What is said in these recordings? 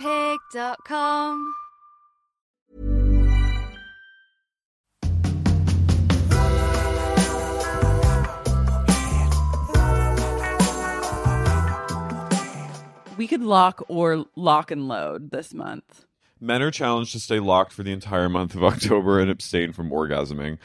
Moonpig.com. We could lock or lock and load this month. Men are challenged to stay locked for the entire month of October and abstain from orgasming.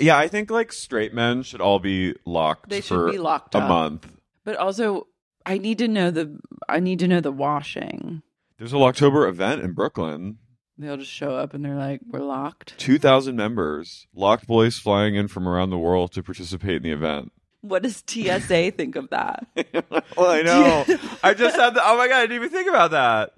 Yeah, I think like straight men should all be locked They should for be locked a up. month. But also, I need to know the I need to know the washing. There's a Locktober event in Brooklyn. They'll just show up and they're like, "We're locked." 2,000 members, locked boys flying in from around the world to participate in the event. What does TSA think of that? well, I know. I just had the, oh my God, I didn't even think about that.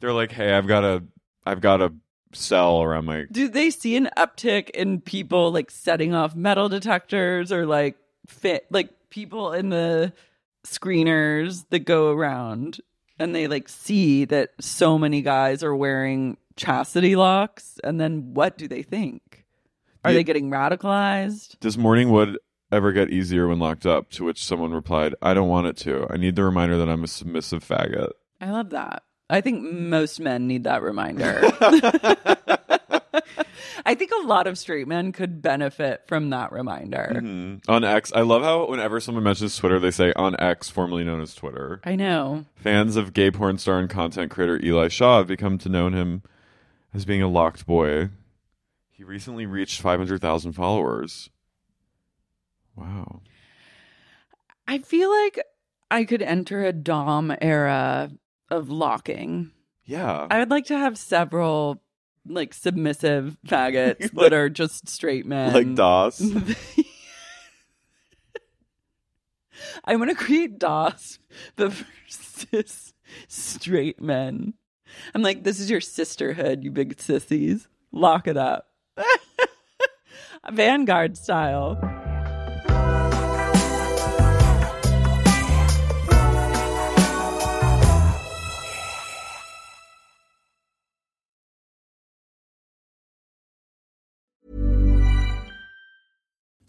They're like, hey, I've got a, I've got a cell around my, Do they see an uptick in people like setting off metal detectors or like fit like people in the screeners that go around and they like see that so many guys are wearing chastity locks and then what do they think? Are Yeah. they getting radicalized? does morning wood ever get easier when locked up? To which someone replied, I don't want it to. I need the reminder that I'm a submissive faggot. I love that. I think most men need that reminder. I think a lot of straight men could benefit from that reminder. Mhm. On X, I love how whenever someone mentions Twitter, they say on X, formerly known as Twitter. I know. Fans of gay porn star and content creator Eli Shaw have become to know him as being a locked boy. He recently reached 500,000 followers. Wow. I feel like I could enter a Dom era of locking. Yeah. I would like to have several like submissive faggots that are just straight men. like DOS. I want to create DOS, but for cis straight men. I'm like, this is your sisterhood, you big sissies. Lock it up. Vanguard style.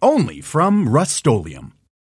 Only from Rust-Oleum.